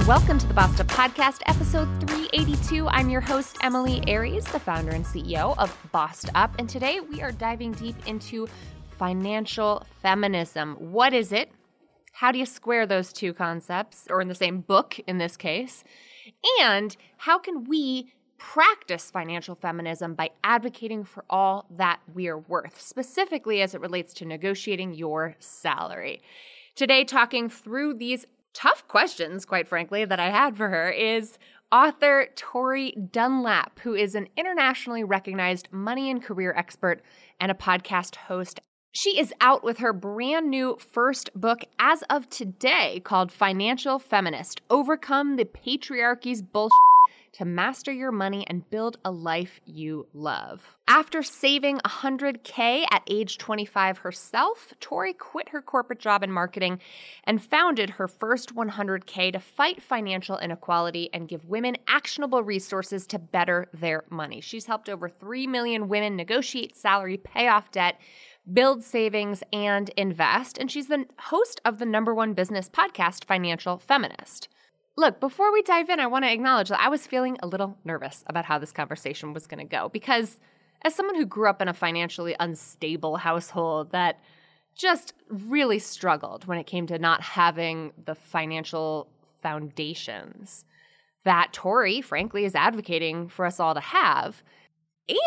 And welcome to the Up Podcast, episode 382. I'm your host, Emilie Aries, the founder and CEO of Bossed Up. And today we are diving deep into financial feminism. What is it? How do you square those two concepts, or in the same book in this case? And how can we practice financial feminism by advocating for all that we are worth, specifically as it relates to negotiating your salary? Today, talking through these tough questions, quite frankly, that I had for her is author Tori Dunlap, who is an internationally recognized money and career expert and a podcast host. She is out with her brand new first book as of today called Financial Feminist Overcome the Patriarchy's Bullshit to master your money and build a life you love. After saving 100K at age 25 herself, Tori quit her corporate job in marketing and founded her first 100K to fight financial inequality and give women actionable resources to better their money. She's helped over 3 million women negotiate salary, pay off debt, build savings, and invest. And she's the host of the number one business podcast, Financial Feminist. Look, before we dive in, I want to acknowledge that I was feeling a little nervous about how this conversation was going to go because, as someone who grew up in a financially unstable household that just really struggled when it came to not having the financial foundations that Tori, frankly, is advocating for us all to have,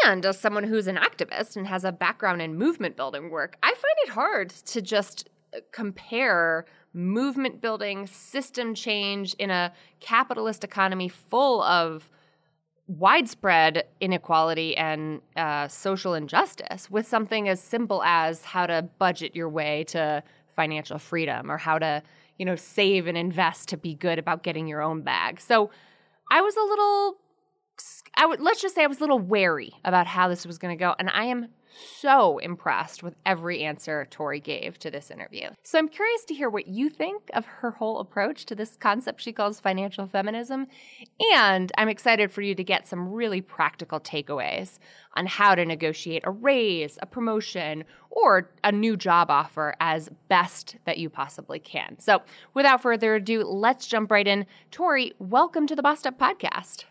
and as someone who's an activist and has a background in movement building work, I find it hard to just uh, compare movement building, system change in a capitalist economy full of widespread inequality and uh, social injustice with something as simple as how to budget your way to financial freedom or how to you know save and invest to be good about getting your own bag. So i was a little I would let's just say I was a little wary about how this was going to go, and I am so impressed with every answer Tori gave to this interview. So I'm curious to hear what you think of her whole approach to this concept she calls financial feminism, and I'm excited for you to get some really practical takeaways on how to negotiate a raise, a promotion, or a new job offer as best that you possibly can. So without further ado, let's jump right in. Tori, welcome to the Bossed Up Podcast.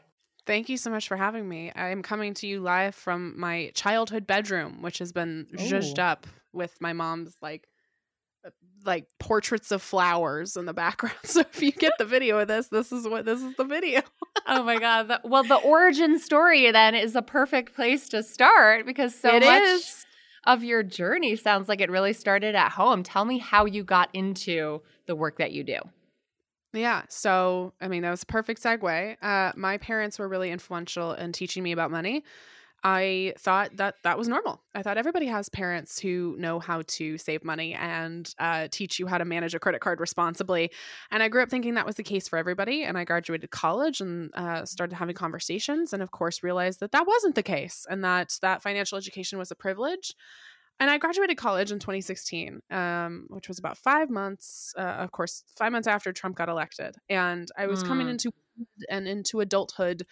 Thank you so much for having me. I'm coming to you live from my childhood bedroom, which has been Ooh. zhuzhed up with my mom's like uh, like portraits of flowers in the background. So if you get the video of this, this is what this is the video. oh my god. The, well, the origin story then is a perfect place to start because so it much is. of your journey sounds like it really started at home. Tell me how you got into the work that you do. Yeah. So, I mean, that was a perfect segue. Uh, my parents were really influential in teaching me about money. I thought that that was normal. I thought everybody has parents who know how to save money and uh, teach you how to manage a credit card responsibly. And I grew up thinking that was the case for everybody. And I graduated college and uh, started having conversations, and of course realized that that wasn't the case, and that that financial education was a privilege and I graduated college in 2016, um, which was about five months, uh, of course, five months after Trump got elected. And I was mm. coming into and into adulthood,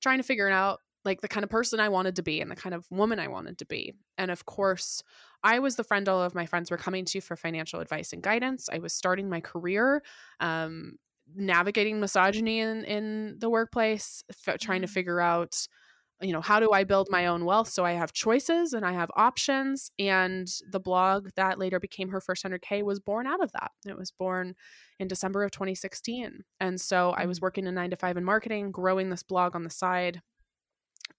trying to figure out like the kind of person I wanted to be and the kind of woman I wanted to be. And of course, I was the friend all of my friends were coming to for financial advice and guidance. I was starting my career, um, navigating misogyny in in the workplace, f- trying to mm. figure out you know how do i build my own wealth so i have choices and i have options and the blog that later became her first 100k was born out of that it was born in december of 2016 and so i was mm. working a 9 to 5 in marketing growing this blog on the side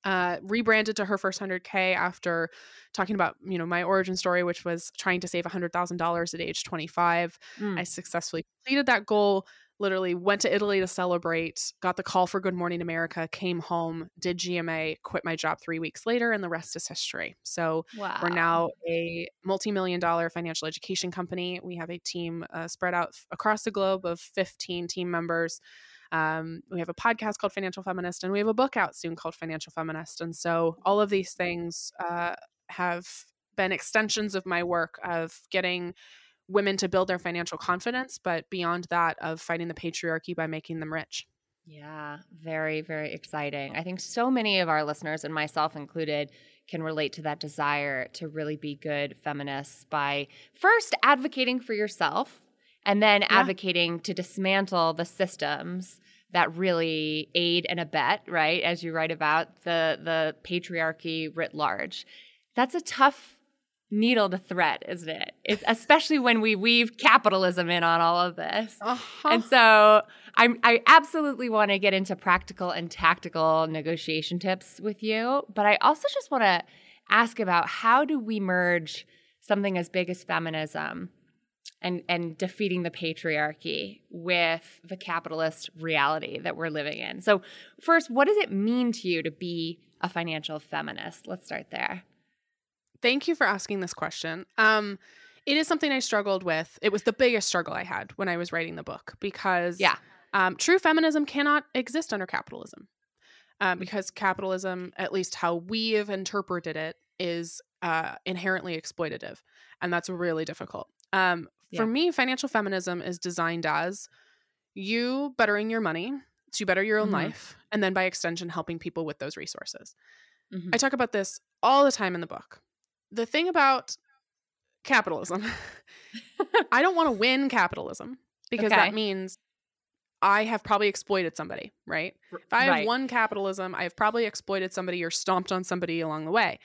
uh, rebranded to her first 100k after talking about you know my origin story which was trying to save $100000 at age 25 mm. i successfully completed that goal literally went to italy to celebrate got the call for good morning america came home did gma quit my job three weeks later and the rest is history so wow. we're now a multi-million dollar financial education company we have a team uh, spread out across the globe of 15 team members um, we have a podcast called Financial Feminist, and we have a book out soon called Financial Feminist. And so all of these things uh, have been extensions of my work of getting women to build their financial confidence, but beyond that, of fighting the patriarchy by making them rich. Yeah, very, very exciting. I think so many of our listeners, and myself included, can relate to that desire to really be good feminists by first advocating for yourself and then yeah. advocating to dismantle the systems that really aid and abet, right? As you write about the the patriarchy writ large. That's a tough needle to thread, isn't it? It's especially when we weave capitalism in on all of this. Uh-huh. And so I'm, I absolutely want to get into practical and tactical negotiation tips with you, but I also just want to ask about how do we merge something as big as feminism and and defeating the patriarchy with the capitalist reality that we're living in. So first, what does it mean to you to be a financial feminist? Let's start there. Thank you for asking this question. Um, it is something I struggled with. It was the biggest struggle I had when I was writing the book because yeah. Um, true feminism cannot exist under capitalism um, because capitalism, at least how we have interpreted it, is uh, inherently exploitative, and that's really difficult. Um, for me, financial feminism is designed as you bettering your money to better your own mm-hmm. life, and then by extension, helping people with those resources. Mm-hmm. I talk about this all the time in the book. The thing about capitalism, I don't want to win capitalism because okay. that means I have probably exploited somebody, right? If I have won capitalism, I have probably exploited somebody or stomped on somebody along the way.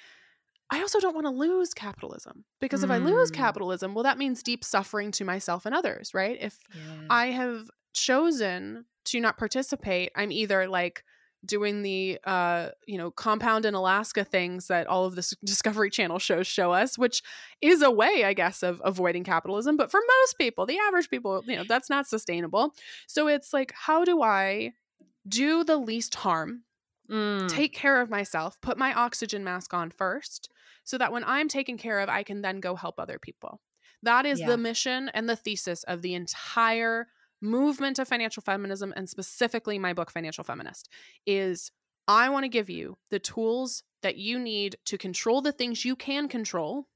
I also don't want to lose capitalism because if I lose mm. capitalism, well, that means deep suffering to myself and others, right? If yeah. I have chosen to not participate, I'm either like doing the uh you know compound in alaska things that all of the discovery channel shows show us which is a way i guess of avoiding capitalism but for most people the average people you know that's not sustainable so it's like how do i do the least harm mm. take care of myself put my oxygen mask on first so that when I'm taken care of, I can then go help other people. That is yeah. the mission and the thesis of the entire movement of financial feminism and specifically my book Financial Feminist is I want to give you the tools that you need to control the things you can control.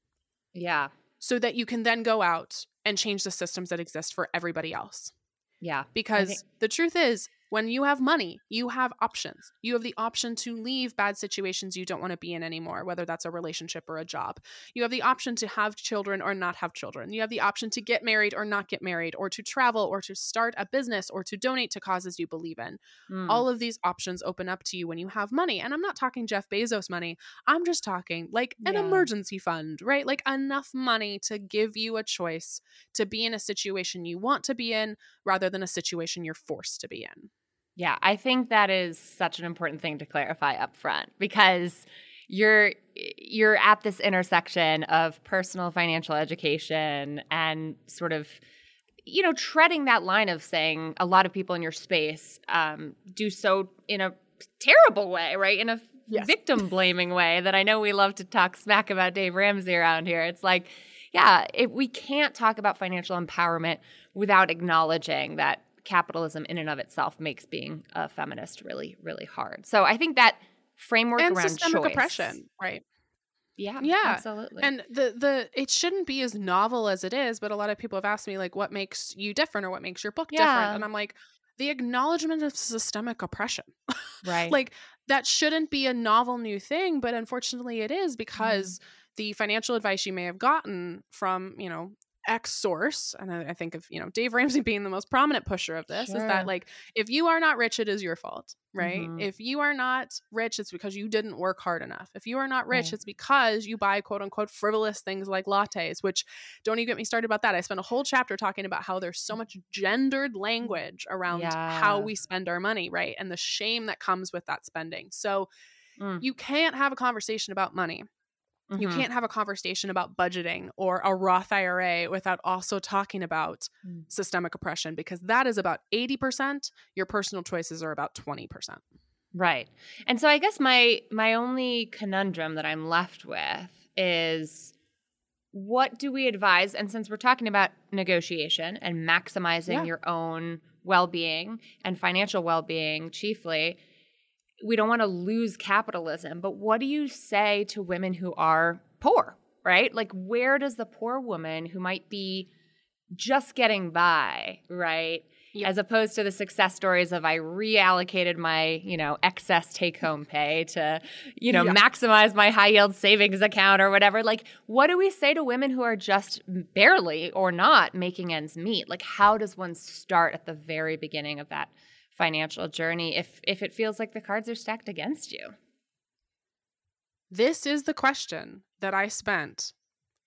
Yeah. So that you can then go out and change the systems that exist for everybody else. Yeah. Because think- the truth is, when you have money, you have options. You have the option to leave bad situations you don't want to be in anymore, whether that's a relationship or a job. You have the option to have children or not have children. You have the option to get married or not get married, or to travel, or to start a business, or to donate to causes you believe in. Mm. All of these options open up to you when you have money. And I'm not talking Jeff Bezos money, I'm just talking like an yeah. emergency fund, right? Like enough money to give you a choice to be in a situation you want to be in rather than a situation you're forced to be in. Yeah, I think that is such an important thing to clarify up front because you're you're at this intersection of personal financial education and sort of you know treading that line of saying a lot of people in your space um, do so in a terrible way right in a yes. victim blaming way that i know we love to talk smack about dave ramsey around here it's like yeah it, we can't talk about financial empowerment without acknowledging that capitalism in and of itself makes being a feminist really, really hard. So I think that framework and around systemic choice, oppression, right? Yeah, yeah, absolutely. And the the it shouldn't be as novel as it is, but a lot of people have asked me like, what makes you different or what makes your book yeah. different? And I'm like, the acknowledgement of systemic oppression, right? like that shouldn't be a novel new thing, but unfortunately, it is because. Mm. The financial advice you may have gotten from, you know, X source, and I, I, think of you know Dave Ramsey being the most prominent pusher of this, sure. is that like if you are not rich, it is your fault, right? Mm-hmm. If you are not rich, it's because you didn't work hard enough. If you are not rich, right. it's because you buy quote unquote frivolous things like lattes, which don't even get me started about that. I spent a whole chapter talking about how there's so much gendered language around yeah. how we spend our money, right? And the shame that comes with that spending. So mm. you can't have a conversation about money. Mm-hmm. You can't have a conversation about budgeting or a Roth IRA without also talking about mm. systemic oppression because that is about 80%. Your personal choices are about 20%. Right. And so I guess my my only conundrum that I'm left with is what do we advise and since we're talking about negotiation and maximizing yeah. your own well-being and financial well-being chiefly, we don't want to lose capitalism, but what do you say to women who are poor, right? Like where does the poor woman who might be just getting by, right? Yep. As opposed to the success stories of I reallocated my, you know, excess take home pay to, you know, maximize my high yield savings account or whatever. Like, what do we say to women who are just barely or not making ends meet? Like, how does one start at the very beginning of that financial journey if if it feels like the cards are stacked against you? This is the question that I spent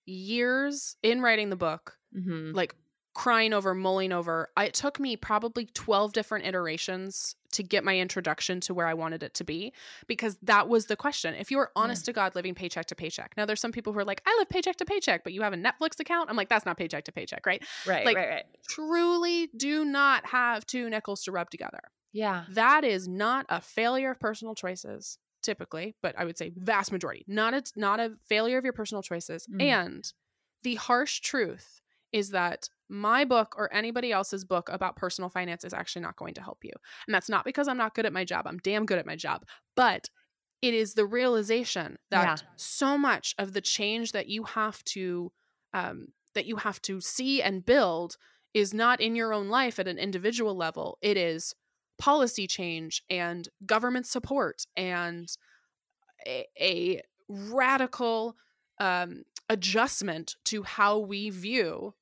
years in writing the book, mm-hmm. like crying over, mulling over. It took me probably 12 different iterations to get my introduction to where I wanted it to be because that was the question. If you are honest yeah. to God living paycheck to paycheck. Now there's some people who are like, I live paycheck to paycheck, but you have a Netflix account. I'm like, that's not paycheck to paycheck, right? Right. Like, right, right. truly do not have two nickels to rub together. Yeah. That is not a failure of personal choices typically, but I would say vast majority. Not a not a failure of your personal choices. Mm. And the harsh truth is that my book or anybody else's book about personal finance is actually not going to help you. And that's not because I'm not good at my job. I'm damn good at my job. But it is the realization that yeah. so much of the change that you have to um, that you have to see and build is not in your own life at an individual level. It is policy change and government support and a, a radical um, adjustment to how we view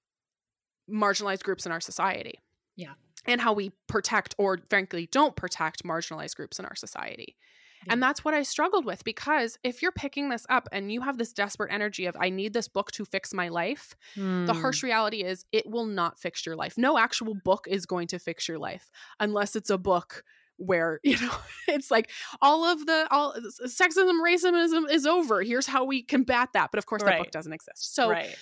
marginalized groups in our society. Yeah. And how we protect or frankly don't protect marginalized groups in our society. Yeah. And that's what I struggled with because if you're picking this up and you have this desperate energy of, I need this book to fix my life, mm. the harsh hmm. reality is it will not fix your life. No actual book is going to fix your life unless it's a book where you know it's like all of the all sexism racism is over here's how we combat that but of course right. that book doesn't exist so right.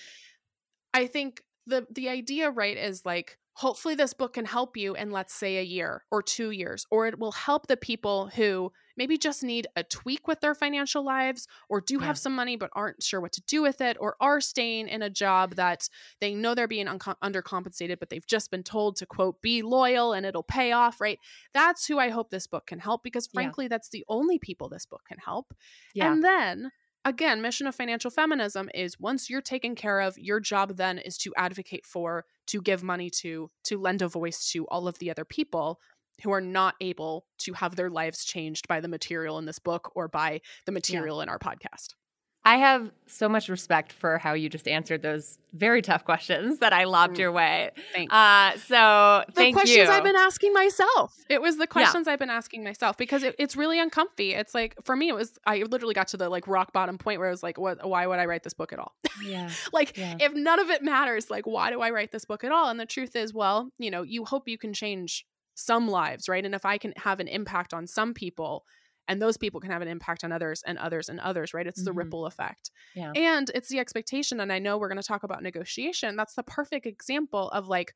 i think the the idea right is like hopefully this book can help you in let's say a year or 2 years or it will help the people who maybe just need a tweak with their financial lives or do yeah. have some money but aren't sure what to do with it or are staying in a job that they know they're being un- undercompensated but they've just been told to quote be loyal and it'll pay off right that's who i hope this book can help because frankly yeah. that's the only people this book can help yeah. and then again, mission of financial feminism is once you're taken care of, your job then is to advocate for, to give money to, to lend a voice to all of the other people who are not able to have their lives changed by the material in this book or by the material yeah. in our podcast. I have so much respect for how you just answered those very tough questions that I lobbed mm. your way. Thanks. Uh, so the questions you. I've been asking myself. It was the questions yeah. I've been asking myself because it, it's really uncomfy. It's like for me, it was I literally got to the like rock bottom point where I was like, "What? Why would I write this book at all?" Yeah. like yeah. if none of it matters, like why do I write this book at all? And the truth is, well, you know, you hope you can change some lives, right? And if I can have an impact on some people, and those people can have an impact on others and others and others right it's mm-hmm. the ripple effect yeah. and it's the expectation and i know we're going to talk about negotiation that's the perfect example of like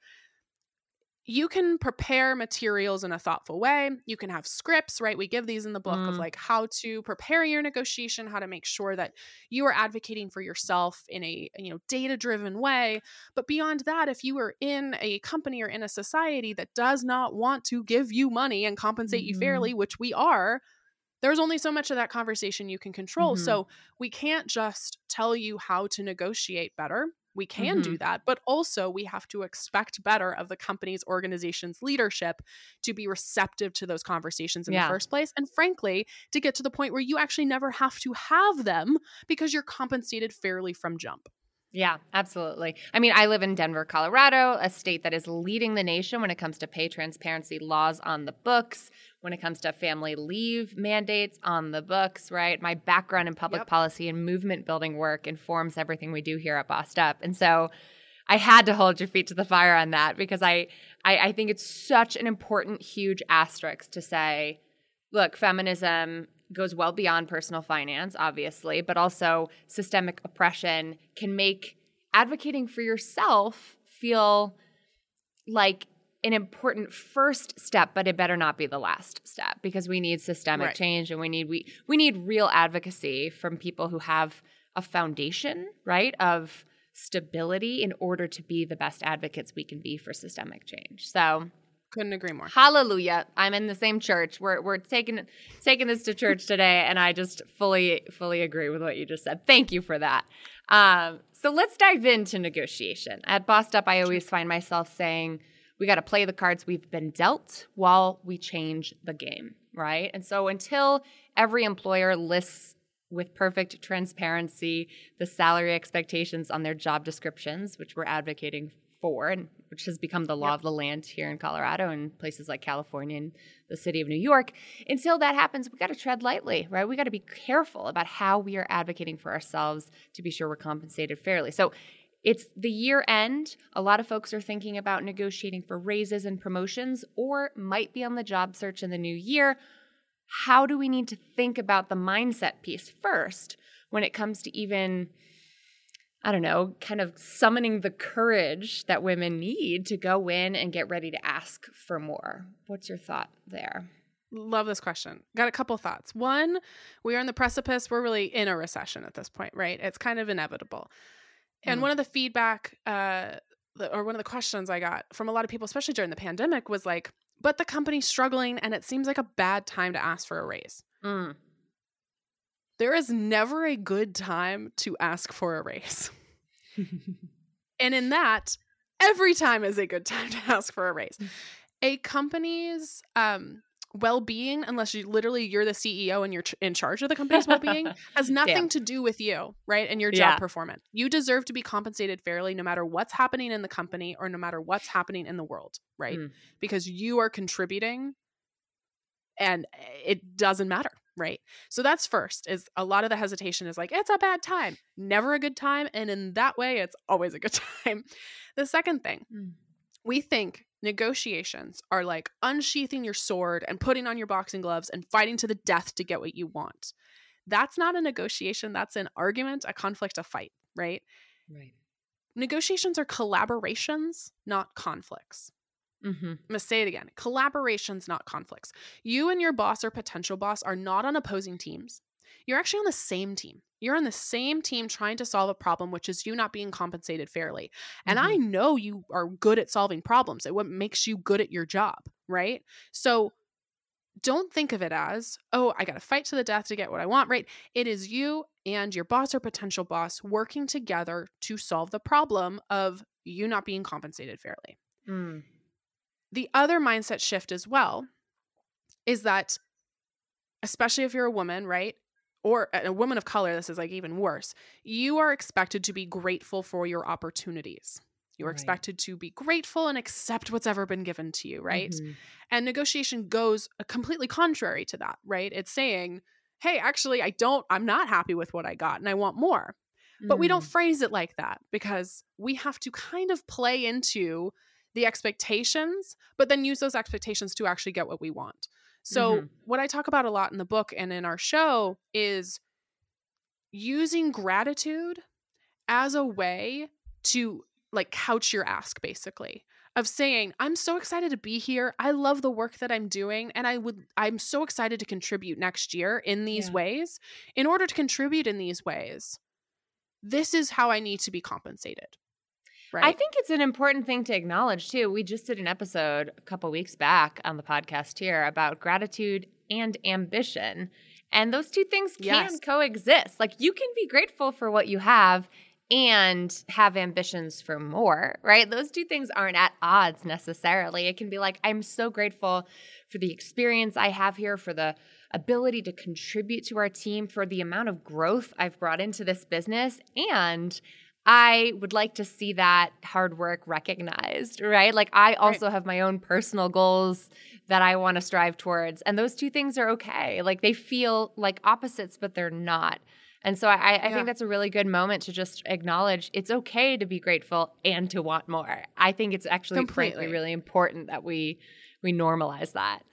you can prepare materials in a thoughtful way. You can have scripts, right? We give these in the book mm. of like how to prepare your negotiation, how to make sure that you are advocating for yourself in a, you know, data-driven way. But beyond that, if you are in a company or in a society that does not want to give you money and compensate mm-hmm. you fairly, which we are, there's only so much of that conversation you can control. Mm-hmm. So we can't just tell you how to negotiate better. We can mm-hmm. do that, but also we have to expect better of the company's organization's leadership to be receptive to those conversations in yeah. the first place. And frankly, to get to the point where you actually never have to have them because you're compensated fairly from jump. Yeah, absolutely. I mean, I live in Denver, Colorado, a state that is leading the nation when it comes to pay transparency laws on the books, when it comes to family leave mandates on the books, right? My background in public yep. policy and movement building work informs everything we do here at Bossed Up. And so I had to hold your feet to the fire on that because I, I, I think it's such an important, huge asterisk to say, look, feminism goes well beyond personal finance, obviously, but also systemic oppression can make advocating for yourself feel like an important first step, but it better not be the last step because we need systemic Right. change and we need we we need real advocacy from people who have a foundation, right, of stability in order to be the best advocates we can be for systemic change. So Couldn't agree more. Hallelujah. I'm in the same church. We're we're taking taking this to church today and I just fully fully agree with what you just said. Thank you for that. Um, so let's dive into negotiation. At Bossed Up, I always find myself saying we got to play the cards we've been dealt while we change the game, right? And so until every employer lists with perfect transparency the salary expectations on their job descriptions, which we're advocating for, and which has become the law Yep. of the land here in Colorado and places like California and the city of New York. Until that happens, we got to tread lightly, right? We got to be careful about how we are advocating for ourselves to be sure we're compensated fairly. So it's the year end. A lot of folks are thinking about negotiating for raises and promotions or might be on the job search in the new year. How do we need to think about the mindset piece first when it comes to even, I don't know, kind of summoning the courage that women need to go in and get ready to ask for more? What's your thought there? Love this question. Got a couple thoughts. One, we are in the precipice. We're really in a recession at this point, right? It's kind of inevitable. And Mm. one of the feedback, uh, or one of the questions I got from a lot of people, especially during the pandemic, was like, but the company's struggling and it seems like a bad time to ask for a raise. Mm. There is never a good time to ask for a raise. And in that, every time is a good time to ask for a raise. A company's um, well-being, unless you literally you're the CEO and you're ch- in charge of the company's well-being, has nothing Damn. to do with you, right? And your job Yeah. performance. You deserve to be compensated fairly, no matter what's happening in the company or no matter what's happening in the world, right? Mm. Because you are contributing, and it doesn't matter, right? So that's first. Is a lot of the hesitation is like it's a bad time, never a good time, and in that way, it's always a good time. The second thing Mm. we think negotiations are like unsheathing your sword and putting on your boxing gloves and fighting to the death to get what you want. That's not a negotiation, that's an argument, a conflict, a fight, right? Right. Negotiations are collaborations, not conflicts. Mm-hmm. I'm gonna say it again collaborations, not conflicts. You and your boss or potential boss are not on opposing teams. You're actually on the same team. You're on the same team trying to solve a problem, which is you not being compensated fairly. And I know you are good at solving problems. It what makes you good at your job, right? So don't think of it as, oh, I got to fight to the death to get what I want, right? It is you and your boss or potential boss working together to solve the problem of you not being compensated fairly Mm. The other mindset shift as well is that especially if you're a woman right or a woman of color this is like even worse you are expected to be grateful for your opportunities you're Right. expected to be grateful and accept what's ever been given to you right Mhm. and negotiation goes uh, completely contrary to that right it's saying hey actually i don't i'm not happy with what i got and i want more but we don't Mm. phrase it like that because we have to kind of play into the expectations, but then use those expectations to actually get what we want. So, Mhm. what I talk about a lot in the book and in our show is using gratitude as a way to like couch your ask basically of saying i'm so excited to be here i love the work that i'm doing and i would i'm so excited to contribute next year in these Yeah. ways in order to contribute in these ways this is how i need to be compensated right I think it's an important thing to acknowledge too. We just did an episode a couple weeks back on the podcast here about gratitude and ambition. And those two things can Yes. coexist. Like you can be grateful for what you have and have ambitions for more, right? Those two things aren't at odds necessarily. It can be like, I'm so grateful for the experience I have here, for the ability to contribute to our team, for the amount of growth I've brought into this business. And I would like to see that hard work recognized, right? Like I also have my own personal goals that I want to strive towards. And those two things are okay. Like they feel like opposites, but they're not. And so I, I Yeah. think that's a really good moment to just acknowledge it's okay to be grateful and to want more. I think it's actually Completely. really important that we we normalize that.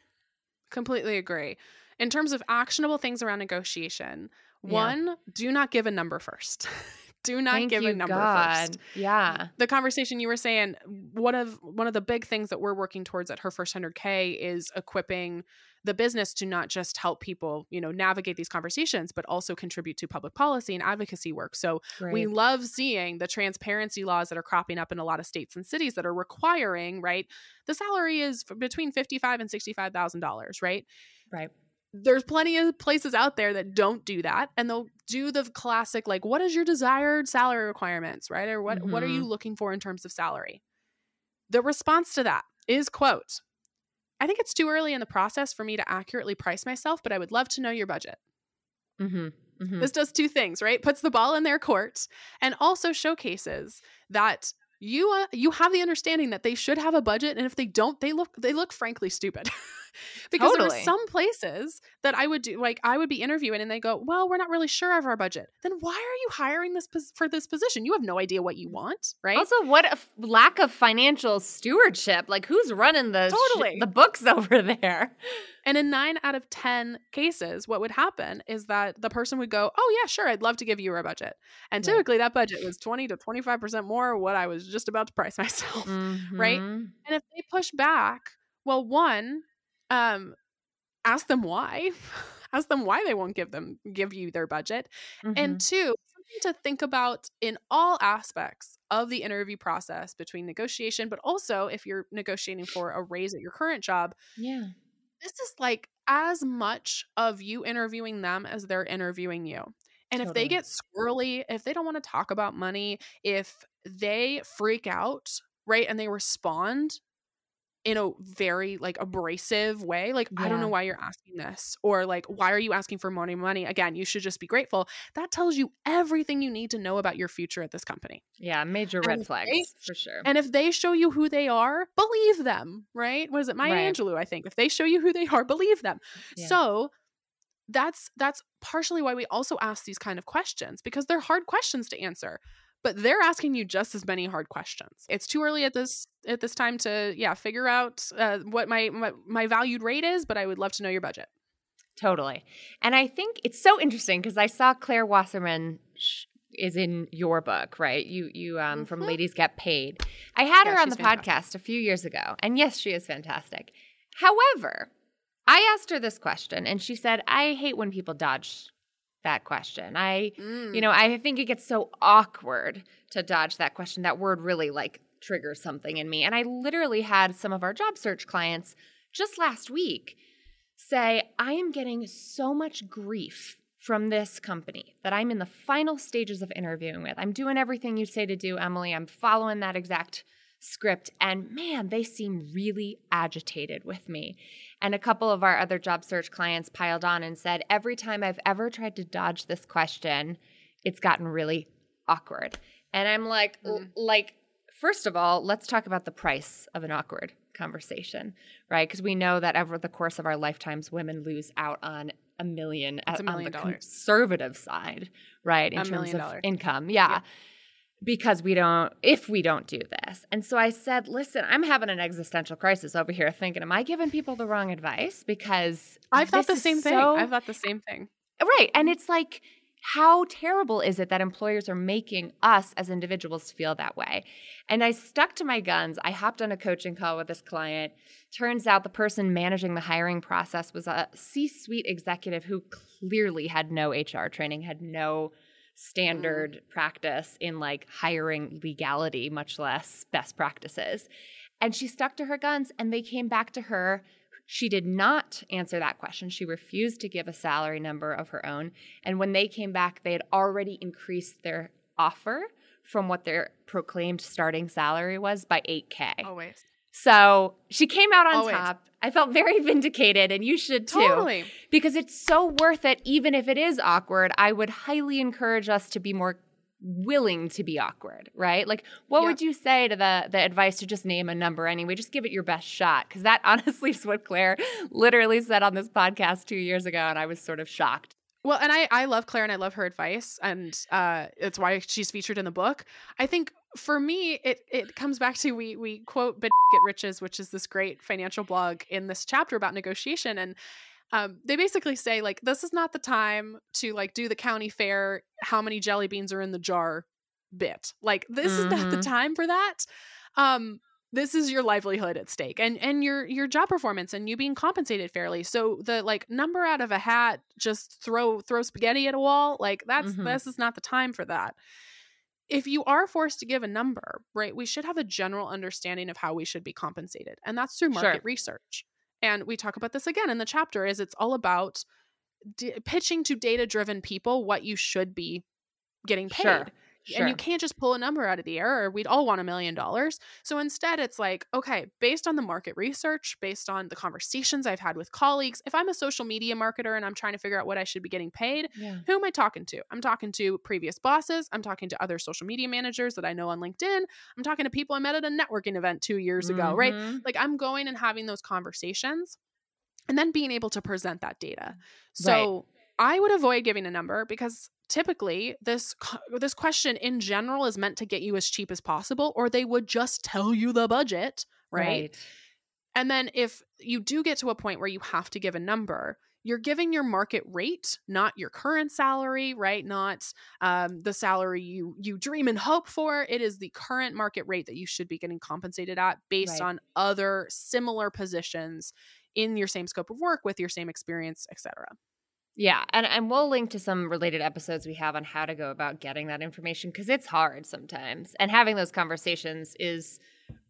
completely agree in terms of actionable things around negotiation, Yeah. one, do not give a number first. do not Thank give a number God. first. Yeah. The conversation you were saying, one of one of the big things that we're working towards at her first 100k is equipping the business to not just help people, you know, navigate these conversations, but also contribute to public policy and advocacy work. So we love seeing the transparency laws that are cropping up in a lot of states and cities that are requiring, right? The salary is between fifty-five and sixty-five thousand dollars, right? right. There's plenty of places out there that don't do that, and they'll do the classic, like, what is your desired salary requirements, right? Or what what are you looking for in terms of salary? The response to that is quote. I think it's too early in the process for me to accurately price myself, but I would love to know your budget. Mm-hmm. Mm-hmm. This does two things, right? Puts the ball in their court and also showcases that you uh, you have the understanding that they should have a budget and if they don't they look they look frankly stupid. because there Totally. are some places that I would do like I would be interviewing and they go, "Well, we're not really sure of our budget." Then why are you hiring this pos- for this position? You have no idea what you want, right? Also, what a f- lack of financial stewardship. Like, who's running the sh- Totally. the books over there? And in nine out of 10 cases, what would happen is that the person would go, Oh, yeah, sure, I'd love to give you a budget. And Right. typically that budget was 20 to 25% more what I was just about to price myself. Right? Mhm. And if they push back, well, one, um, ask them why. ask them why they won't give them give you their budget. Mhm. And two, something to think about in all aspects of the interview process between negotiation, but also if you're negotiating for a raise at your current job, yeah. this is like as much of you interviewing them as they're interviewing you. And if they get squirrely, if they don't want to talk about money, if they freak out, right, and they respond in a very like abrasive way, like I don't know why you're asking this, or like why are you asking for money? Money again, you should just be grateful. That tells you everything you need to know about your future at this company. Yeah. Major And red flags they- for sure. And if they show you who they are, believe them, right? What is it? Maya Right. Angelou, I think. If they show you who they are, believe them. Yeah. So that's that's partially why we also ask these kind of questions because they're hard questions to answer. But they're asking you just as many hard questions. It's too early at this at this time to yeah figure out uh, what my, my my valued rate is, but I would love to know your budget. Totally. And I think it's so interesting because I saw Claire Wasserman sh- is in your book, right? You you um from Mhm. Ladies Get Paid. I had Yeah, her on the fantastic. podcast a few years ago. And yes, she is fantastic. However, I asked her this question and she said, "I hate when people dodge that question. I Mm. you know, I think it gets so awkward to dodge that question. That word really like triggers something in me. And I literally had some of our job search clients just last week say, I am getting so much grief from this company that I'm in the final stages of interviewing with. I'm doing everything you say to do, Emily. I'm following that exact script. And man, they seem really agitated with me. And a couple of our other job search clients piled on and said, every time I've ever tried to dodge this question, it's gotten really awkward. And I'm like, Mm. like, first of all, let's talk about the price of an awkward conversation, right? Because we know that over the course of our lifetimes, women lose out on a million, a million on the dollars. conservative side, right? In A terms million of dollars. income, yeah. Yeah. Because we don't, if we don't do this. And so I said, listen, I'm having an existential crisis over here thinking, am I giving people the wrong advice? Because I've thought the same thing. so- I've thought the same thing. Right. And it's like, how terrible is it that employers are making us as individuals feel that way? And I stuck to my guns. I hopped on a coaching call with this client. Turns out the person managing the hiring process was a C suite executive who clearly had no HR training, had no standard mm-hmm. practice in like hiring legality, much less best practices. And she stuck to her guns, and they came back to her she did not answer that question. She refused to give a salary number of her own. And when they came back, they had already increased their offer from what their proclaimed starting salary was by 8K. Always. So she came out on Always. top. I felt very vindicated, and you should too. Totally. Because it's so worth it, even if it is awkward. I would highly encourage us to be more willing to be awkward, right? Like, what Yeah. would you say to the the advice to just name a number anyway? Just give it your best shot, because that honestly is what Claire literally said on this podcast two years ago, and I was sort of shocked. Well, and I I love Claire and I love her advice, and uh, it's why she's featured in the book. I think for me, it it comes back to we we quote "Bitches Get Riches," which is this great financial blog in this chapter about negotiation, and um, they basically say like this is not the time to like do the county fair how many jelly beans are in the jar bit like this mm-hmm. is not the mm-hmm. time for that um this is your livelihood at stake and and your your job performance and you being compensated fairly so the like number out of a hat just throw throw spaghetti at a wall like that's mm-hmm. this is not the time for that if you are forced to give a number right we should have a general understanding of how we should be compensated and that's through market sure. research and we talk about this again in the chapter is it's all about d- pitching to data driven people what you should be getting paid sure. Sure. And you can't just pull a number out of the air or we'd all want a million dollars. So instead, it's like, okay, based on the market research, based on the conversations I've had with colleagues, if I'm a social media marketer and I'm trying to figure out what I should be getting paid, yeah. who am I talking to? I'm talking to previous bosses. I'm talking to other social media managers that I know on LinkedIn. I'm talking to people I met at a networking event two years ago, mm-hmm. right? Like I'm going and having those conversations and then being able to present that data. So right. I would avoid giving a number because typically this this question in general is meant to get you as cheap as possible or they would just tell you the budget right, right. and then if you do get to a point where you have to give a number you're giving your market rate not your current salary right not um, the salary you you dream and hope for it is the current market rate that you should be getting compensated at based right. on other similar positions in your same scope of work with your same experience etc yeah, and and we'll link to some related episodes we have on how to go about getting that information because it's hard sometimes, and having those conversations is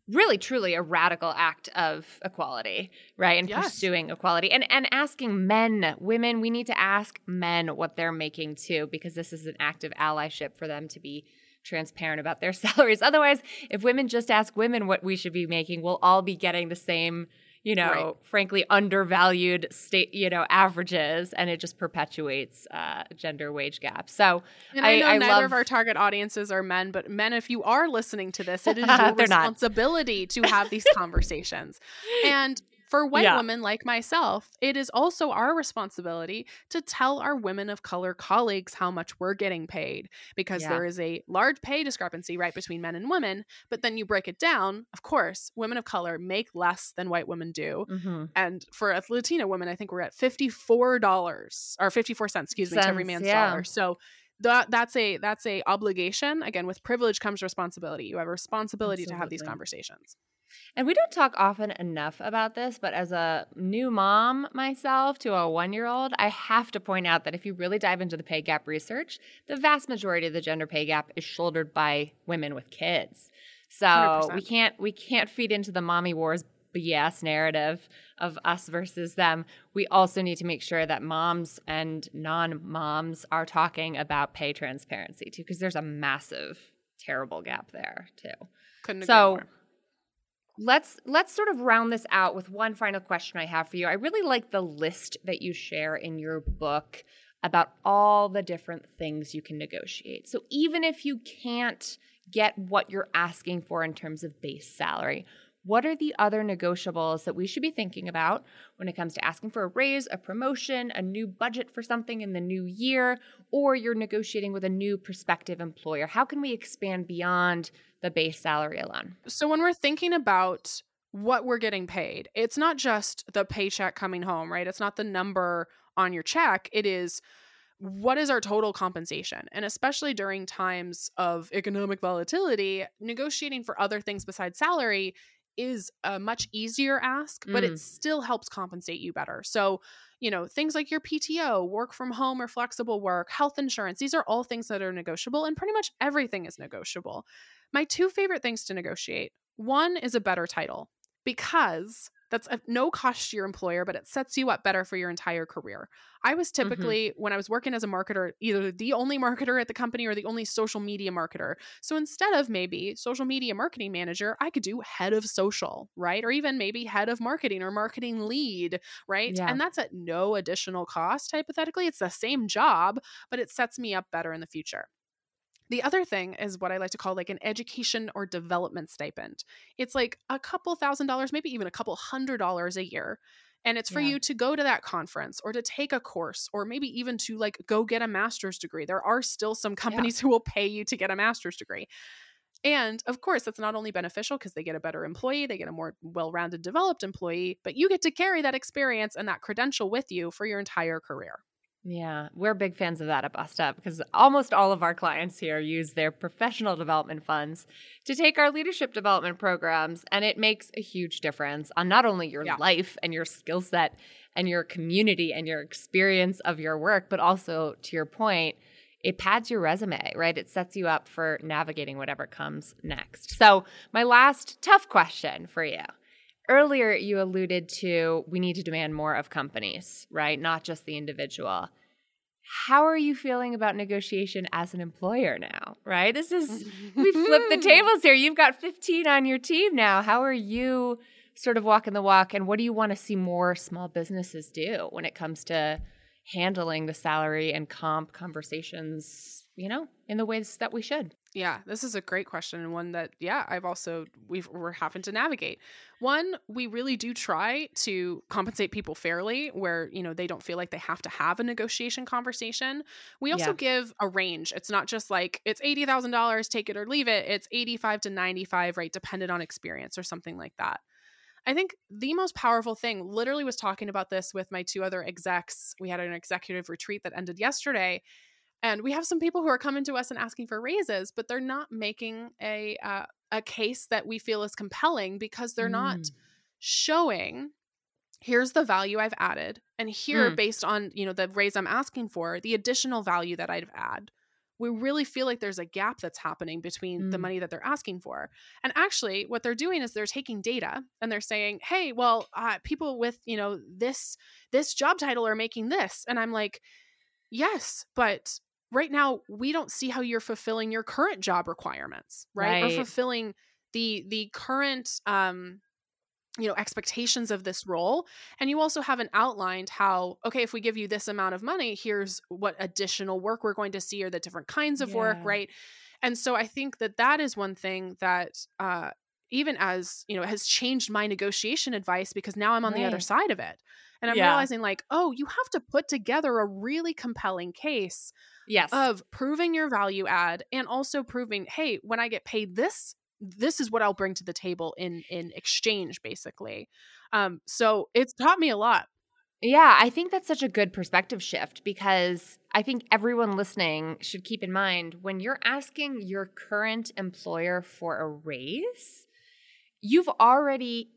really truly a radical act of equality, right? And yes. pursuing equality and and asking men, women, we need to ask men what they're making too because this is an act of allyship for them to be transparent about their salaries. Otherwise, if women just ask women what we should be making, we'll all be getting the same you know, right. frankly undervalued state, you know, averages, and it just perpetuates uh, gender wage gap. So and I, I know I neither love... of our target audiences are men, but men, if you are listening to this, it is your responsibility to have these conversations. And for white yeah. women like myself, it is also our responsibility to tell our women of color colleagues how much we're getting paid because yeah. there is a large pay discrepancy right between men and women. But then you break it down, of course, women of color make less than white women do. Mm-hmm. And for a Latina woman, I think we're at $54 or 54 cents, excuse me, to every man's yeah. dollar. So that that's a that's a obligation again with privilege comes responsibility you have a responsibility Absolutely. to have these conversations and we don't talk often enough about this, but as a new mom myself to a one year old, I have to point out that if you really dive into the pay gap research, the vast majority of the gender pay gap is shouldered by women with kids. So 100%. we can't we can't feed into the mommy wars BS narrative of us versus them. We also need to make sure that moms and non-moms are talking about pay transparency too, because there's a massive, terrible gap there too. Couldn't so let's let's sort of round this out with one final question I have for you. I really like the list that you share in your book about all the different things you can negotiate. So even if you can't get what you're asking for in terms of base salary, what are the other negotiables that we should be thinking about when it comes to asking for a raise, a promotion, a new budget for something in the new year, or you're negotiating with a new prospective employer? How can we expand beyond the base salary alone? So, when we're thinking about what we're getting paid, it's not just the paycheck coming home, right? It's not the number on your check. It is what is our total compensation? And especially during times of economic volatility, negotiating for other things besides salary is a much easier ask, but mm. it still helps compensate you better. So, you know, things like your PTO, work from home or flexible work, health insurance, these are all things that are negotiable, and pretty much everything is negotiable. My two favorite things to negotiate one is a better title because that's a no cost to your employer, but it sets you up better for your entire career. I was mm-hmm. typically, mm-hmm. when I was working as a marketer, either the only marketer at the company or the only social media marketer. So instead of maybe social media marketing manager, I could do head of social, right? Or even maybe head of marketing or marketing lead, right? Yeah. And that's at no additional cost, hypothetically. It's the same job, but it sets me up better in the future. The other thing is what I like to call like an education or development stipend. It's like a couple thousand dollars, maybe even a couple hundred dollars a year. And it's for yeah. you to go to that conference or to take a course or maybe even to like go get a master's degree. There are still some companies yeah. who will pay you to get a master's degree. And of course, that's not only beneficial because they get a better employee, they get a more well rounded, developed employee, but you get to carry that experience and that credential with you for your entire career. Yeah, we're big fans of that at Bossed Up because almost all of our clients here use their professional development funds to take our leadership development programs. And it makes a huge difference on not only your yeah. life and your skill set and your community and your experience of your work, but also to your point, it pads your resume, right? It sets you up for navigating whatever comes next. So, my last tough question for you earlier you alluded to we need to demand more of companies, right? Not just the individual. How are you feeling about negotiation as an employer now, right? This is, we flipped the tables here. You've got 15 on your team now. How are you sort of walking the walk? And what do you want to see more small businesses do when it comes to handling the salary and comp conversations, you know, in the ways that we should? Yeah, this is a great question and one that yeah, I've also we've we're having to navigate. One, we really do try to compensate people fairly where, you know, they don't feel like they have to have a negotiation conversation. We also yeah. give a range. It's not just like it's $80,000, take it or leave it. It's 85 to 95, right, dependent on experience or something like that. I think the most powerful thing, literally was talking about this with my two other execs. We had an executive retreat that ended yesterday and we have some people who are coming to us and asking for raises but they're not making a uh, a case that we feel is compelling because they're mm. not showing here's the value i've added and here mm. based on you know the raise i'm asking for the additional value that i've added we really feel like there's a gap that's happening between mm. the money that they're asking for and actually what they're doing is they're taking data and they're saying hey well uh, people with you know this this job title are making this and i'm like yes but right now we don't see how you're fulfilling your current job requirements right, right. or fulfilling the the current um you know expectations of this role and you also haven't outlined how okay if we give you this amount of money here's what additional work we're going to see or the different kinds of yeah. work right and so i think that that is one thing that uh even as you know has changed my negotiation advice because now i'm on right. the other side of it and i'm yeah. realizing like oh you have to put together a really compelling case yes. of proving your value add and also proving hey when i get paid this this is what i'll bring to the table in in exchange basically. Um so it's taught me a lot. Yeah, I think that's such a good perspective shift because I think everyone listening should keep in mind when you're asking your current employer for a raise, you've already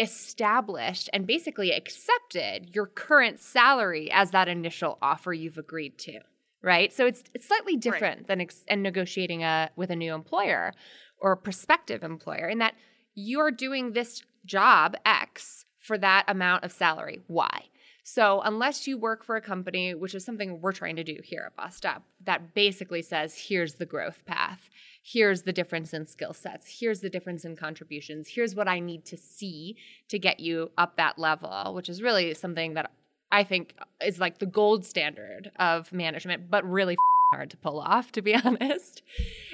established and basically accepted your current salary as that initial offer you've agreed to right? So it's it's slightly different right. than ex- and negotiating a with a new employer or a prospective employer in that you're doing this job X for that amount of salary Y. So unless you work for a company, which is something we're trying to do here at Bossed Up, that basically says here's the growth path. Here's the difference in skill sets. Here's the difference in contributions. Here's what I need to see to get you up that level, which is really something that I think is like the gold standard of management, but really hard to pull off, to be honest.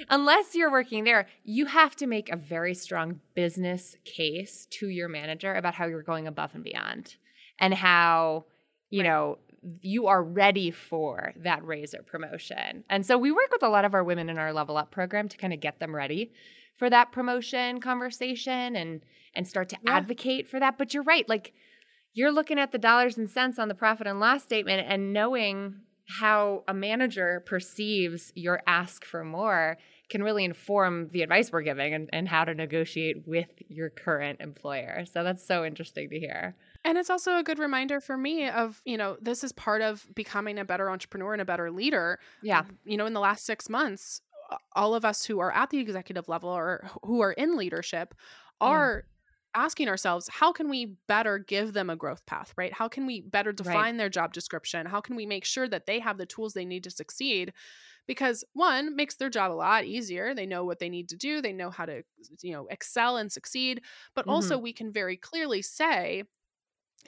Unless you're working there, you have to make a very strong business case to your manager about how you're going above and beyond and how, you right. know, you are ready for that raise or promotion. And so we work with a lot of our women in our level up program to kind of get them ready for that promotion conversation and and start to yeah. advocate for that. But you're right, like you're looking at the dollars and cents on the profit and loss statement and knowing how a manager perceives your ask for more can really inform the advice we're giving and, and how to negotiate with your current employer. So that's so interesting to hear. And it's also a good reminder for me of, you know, this is part of becoming a better entrepreneur and a better leader. Yeah. You know, in the last six months, all of us who are at the executive level or who are in leadership are yeah asking ourselves how can we better give them a growth path right how can we better define right. their job description how can we make sure that they have the tools they need to succeed because one makes their job a lot easier they know what they need to do they know how to you know excel and succeed but mm-hmm. also we can very clearly say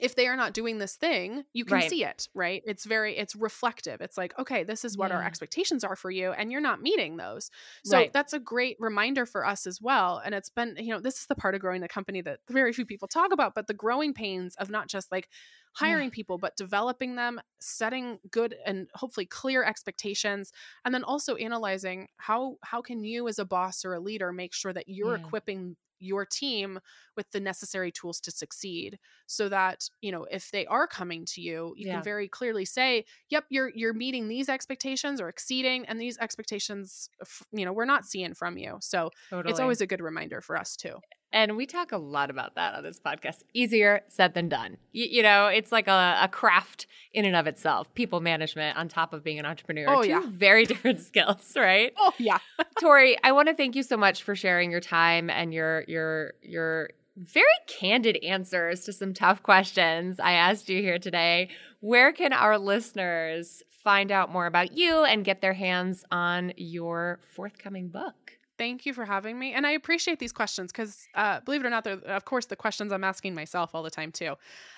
if they are not doing this thing, you can Right. see it, right? It's very it's reflective. It's like, okay, this is what our expectations are for you and you're not meeting those. So Right. that's a great reminder for us as well. And it's been, you know, this is the part of growing the company that very few people talk about, but the growing pains of not just like hiring people, but developing them, setting good and hopefully clear expectations, and then also analyzing how how can you as a boss or a leader make sure that you're Yeah. equipping your team with the necessary tools to succeed so that you know if they are coming to you you Yeah. can very clearly say yep you're you're meeting these expectations or exceeding and these expectations uh, you know we're not seeing from you so Totally. it's always a good reminder for us too And we talk a lot about that on this podcast. Easier said than done. Y- you know, it's like a, a craft in and of itself. People management on top of being an entrepreneur. Oh, Two yeah. very different skills, right? oh yeah Tori, I want to thank you so much for sharing your time and your your your very candid answers to some tough questions I asked you here today. Where can our listeners find out more about you and get their hands on your forthcoming book? Thank you for having me. And I appreciate these questions because, uh, believe it or not, they're, of course, the questions I'm asking myself all the time, too.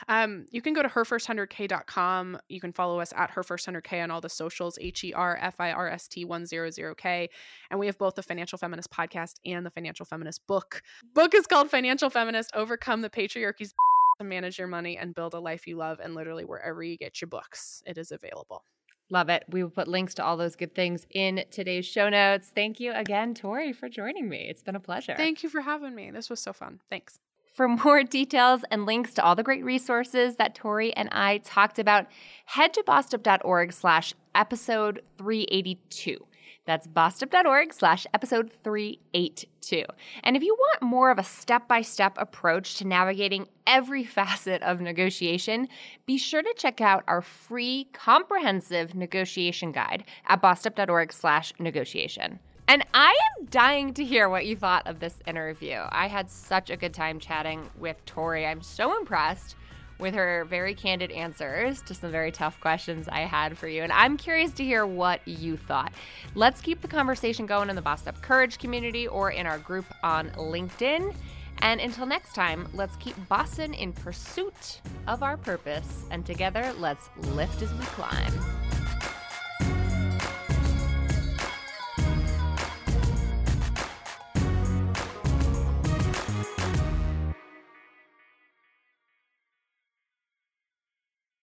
Um, you can go to herfirst100k.com. You can follow us at herfirst100k on all the socials, H E R F I R S T 100k. And we have both the Financial Feminist podcast and the Financial Feminist book. Book is called Financial Feminist Overcome the Patriarchy's to manage your money and build a life you love. And literally, wherever you get your books, it is available. Love it. We will put links to all those good things in today's show notes. Thank you again, Tori, for joining me. It's been a pleasure. Thank you for having me. This was so fun. Thanks. For more details and links to all the great resources that Tori and I talked about, head to bossedup.org slash episode 382. That's bossedup.org slash episode 382. And if you want more of a step-by-step approach to navigating every facet of negotiation, be sure to check out our free comprehensive negotiation guide at bossedup.org slash negotiation. And I am dying to hear what you thought of this interview. I had such a good time chatting with Tori. I'm so impressed with her very candid answers to some very tough questions I had for you. And I'm curious to hear what you thought. Let's keep the conversation going in the Bossed Up Courage community or in our group on LinkedIn. And until next time, let's keep bossing in pursuit of our purpose. And together, let's lift as we climb.